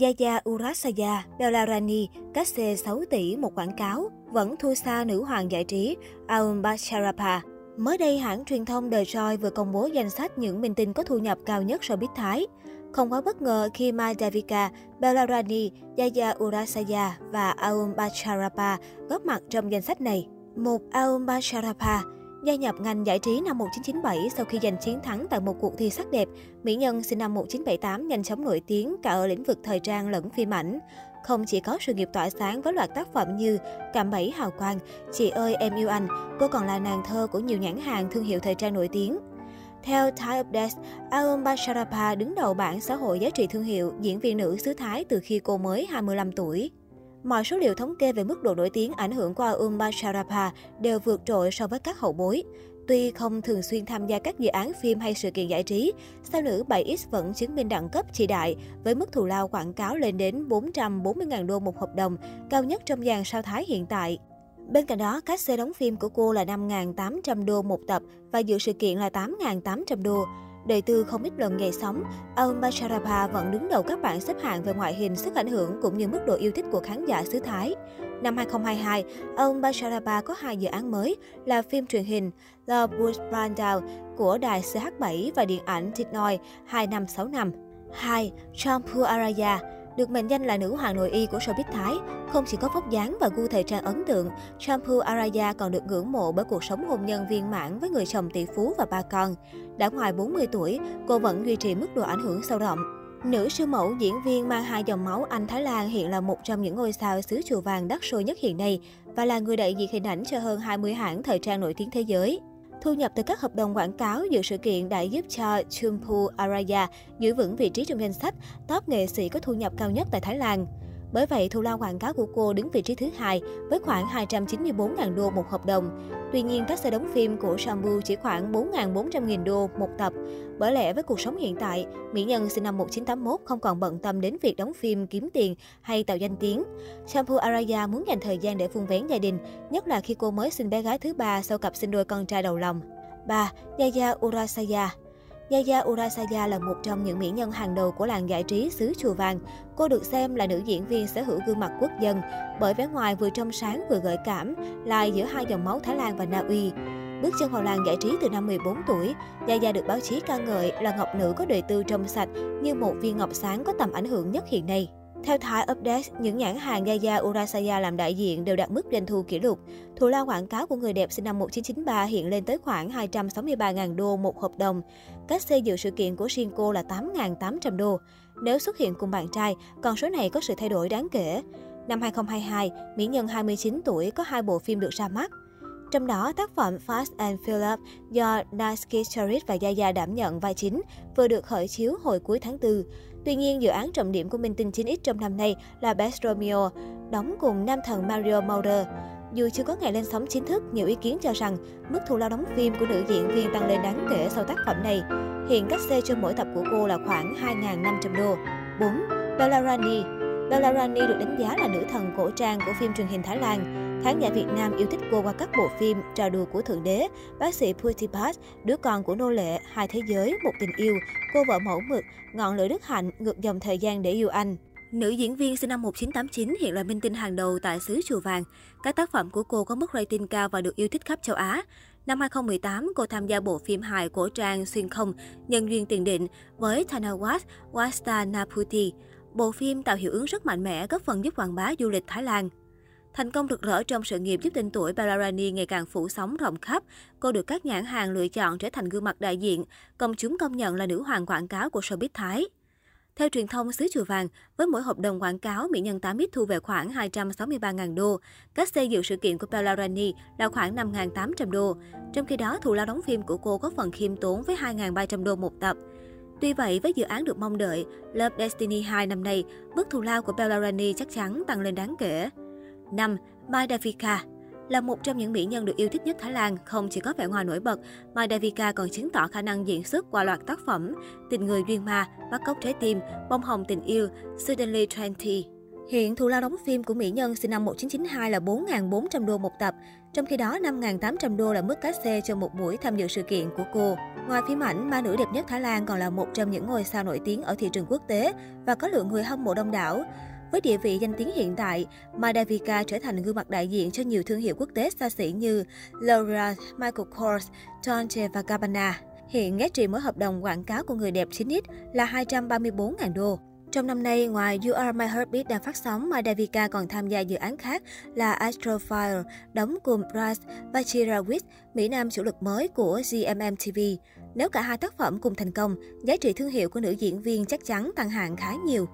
Yaya Urasaya, Bella Rani, cách xê 6 tỷ một quảng cáo, vẫn thua xa nữ hoàng giải trí Aum Bacharapa. Mới đây, hãng truyền thông The Joy vừa công bố danh sách những minh tinh có thu nhập cao nhất showbiz Thái. Không quá bất ngờ khi Mai Davika, Bella Rani, Yaya Urasaya và Aum Bacharapa góp mặt trong danh sách này. Một Aum Bacharapa Gia nhập ngành giải trí năm 1997 sau khi giành chiến thắng tại một cuộc thi sắc đẹp, mỹ nhân sinh năm 1978 nhanh chóng nổi tiếng cả ở lĩnh vực thời trang lẫn phim ảnh. Không chỉ có sự nghiệp tỏa sáng với loạt tác phẩm như Cạm bẫy hào quang, Chị ơi em yêu anh, cô còn là nàng thơ của nhiều nhãn hàng thương hiệu thời trang nổi tiếng. Theo Thai Updates, Aum Basharapa đứng đầu bảng xã hội giá trị thương hiệu diễn viên nữ xứ Thái từ khi cô mới 25 tuổi. Mọi số liệu thống kê về mức độ nổi tiếng ảnh hưởng của Aum Sharapa đều vượt trội so với các hậu bối. Tuy không thường xuyên tham gia các dự án phim hay sự kiện giải trí, sao nữ 7X vẫn chứng minh đẳng cấp chỉ đại với mức thù lao quảng cáo lên đến 440.000 đô một hợp đồng, cao nhất trong dàn sao thái hiện tại. Bên cạnh đó, các xe đóng phim của cô là 5.800 đô một tập và dự sự kiện là 8.800 đô. Đời tư không ít lần ngày sóng, ông Bacharapa vẫn đứng đầu các bảng xếp hạng về ngoại hình, sức ảnh hưởng cũng như mức độ yêu thích của khán giả xứ Thái. Năm 2022, ông Basharaba có hai dự án mới là phim truyền hình The Bush Brandal của đài CH7 và điện ảnh Titnoi 2565. 2. Champu Araya được mệnh danh là nữ hoàng nội y của showbiz Thái, không chỉ có vóc dáng và gu thời trang ấn tượng, Champu Araya còn được ngưỡng mộ bởi cuộc sống hôn nhân viên mãn với người chồng tỷ phú và ba con. Đã ngoài 40 tuổi, cô vẫn duy trì mức độ ảnh hưởng sâu rộng. Nữ siêu mẫu diễn viên mang hai dòng máu Anh Thái Lan hiện là một trong những ngôi sao xứ chùa vàng đắt sôi nhất hiện nay và là người đại diện hình ảnh cho hơn 20 hãng thời trang nổi tiếng thế giới. Thu nhập từ các hợp đồng quảng cáo dự sự kiện đã giúp cho Chumpu Araya giữ vững vị trí trong danh sách top nghệ sĩ có thu nhập cao nhất tại Thái Lan. Bởi vậy, thù lao quảng cáo của cô đứng vị trí thứ hai với khoảng 294.000 đô một hợp đồng. Tuy nhiên, các xe đóng phim của Sambu chỉ khoảng 4.400.000 đô một tập. Bởi lẽ với cuộc sống hiện tại, mỹ nhân sinh năm 1981 không còn bận tâm đến việc đóng phim kiếm tiền hay tạo danh tiếng. Shampoo Araya muốn dành thời gian để vun vén gia đình, nhất là khi cô mới sinh bé gái thứ ba sau cặp sinh đôi con trai đầu lòng. 3. Yaya Urasaya Yaya Urasaya là một trong những mỹ nhân hàng đầu của làng giải trí xứ Chùa Vàng. Cô được xem là nữ diễn viên sở hữu gương mặt quốc dân, bởi vẻ ngoài vừa trong sáng vừa gợi cảm, lại giữa hai dòng máu Thái Lan và Na Uy. Bước chân vào làng giải trí từ năm 14 tuổi, Yaya được báo chí ca ngợi là ngọc nữ có đời tư trong sạch như một viên ngọc sáng có tầm ảnh hưởng nhất hiện nay. Theo Thai Update, những nhãn hàng Gaya Urasaya làm đại diện đều đạt mức doanh thu kỷ lục. Thù lao quảng cáo của người đẹp sinh năm 1993 hiện lên tới khoảng 263.000 đô một hợp đồng. Cách xây dựng sự kiện của Shinko là 8.800 đô. Nếu xuất hiện cùng bạn trai, con số này có sự thay đổi đáng kể. Năm 2022, mỹ nhân 29 tuổi có hai bộ phim được ra mắt. Trong đó, tác phẩm Fast and Philip do Daisuke Charit và Yaya đảm nhận vai chính vừa được khởi chiếu hồi cuối tháng 4. Tuy nhiên, dự án trọng điểm của Minh Tinh 9X trong năm nay là Best Romeo, đóng cùng nam thần Mario Mulder. Dù chưa có ngày lên sóng chính thức, nhiều ý kiến cho rằng mức thù lao đóng phim của nữ diễn viên tăng lên đáng kể sau tác phẩm này. Hiện cách xe cho mỗi tập của cô là khoảng 2.500 đô. 4. Bella Rani Bella Rani được đánh giá là nữ thần cổ trang của phim truyền hình Thái Lan. Khán giả Việt Nam yêu thích cô qua các bộ phim Trò đùa của Thượng Đế, Bác sĩ Putipat, Đứa con của nô lệ, Hai thế giới, Một tình yêu, Cô vợ mẫu mực, Ngọn lửa đức hạnh, Ngược dòng thời gian để yêu anh. Nữ diễn viên sinh năm 1989 hiện là minh tinh hàng đầu tại xứ Chùa Vàng. Các tác phẩm của cô có mức rating cao và được yêu thích khắp châu Á. Năm 2018, cô tham gia bộ phim hài cổ trang xuyên không Nhân duyên tiền định với Thanawat Wasta Naputi. Bộ phim tạo hiệu ứng rất mạnh mẽ, góp phần giúp quảng bá du lịch Thái Lan. Thành công rực rỡ trong sự nghiệp giúp tên tuổi Bellarani ngày càng phủ sóng rộng khắp. Cô được các nhãn hàng lựa chọn trở thành gương mặt đại diện, công chúng công nhận là nữ hoàng quảng cáo của showbiz Thái. Theo truyền thông xứ Chùa Vàng, với mỗi hợp đồng quảng cáo, mỹ nhân 8 ít thu về khoảng 263.000 đô. Cách xây dựng sự kiện của Bellarani là khoảng 5.800 đô. Trong khi đó, thù lao đóng phim của cô có phần khiêm tốn với 2.300 đô một tập. Tuy vậy, với dự án được mong đợi, Love Destiny 2 năm nay, mức thù lao của Bellarani chắc chắn tăng lên đáng kể. 5. Mai Davika là một trong những mỹ nhân được yêu thích nhất Thái Lan, không chỉ có vẻ ngoài nổi bật, Mai Davika còn chứng tỏ khả năng diễn xuất qua loạt tác phẩm Tình người duyên ma, Bắt cóc trái tim, Bông hồng tình yêu, Suddenly 20. Hiện thù lao đóng phim của mỹ nhân sinh năm 1992 là 4.400 đô một tập, trong khi đó 5.800 đô là mức cát xê cho một buổi tham dự sự kiện của cô. Ngoài phim ảnh, ma nữ đẹp nhất Thái Lan còn là một trong những ngôi sao nổi tiếng ở thị trường quốc tế và có lượng người hâm mộ đông đảo. Với địa vị danh tiếng hiện tại, Madhavika trở thành gương mặt đại diện cho nhiều thương hiệu quốc tế xa xỉ như Laura Michael Kors, Dolce Gabbana. Hiện giá trị mỗi hợp đồng quảng cáo của người đẹp 9X là 234.000 đô. Trong năm nay, ngoài You Are My Heartbeat đang phát sóng, Madhavika còn tham gia dự án khác là Astrofire, đóng cùng Bryce và Chirawit, Mỹ Nam chủ lực mới của GMM TV. Nếu cả hai tác phẩm cùng thành công, giá trị thương hiệu của nữ diễn viên chắc chắn tăng hạng khá nhiều.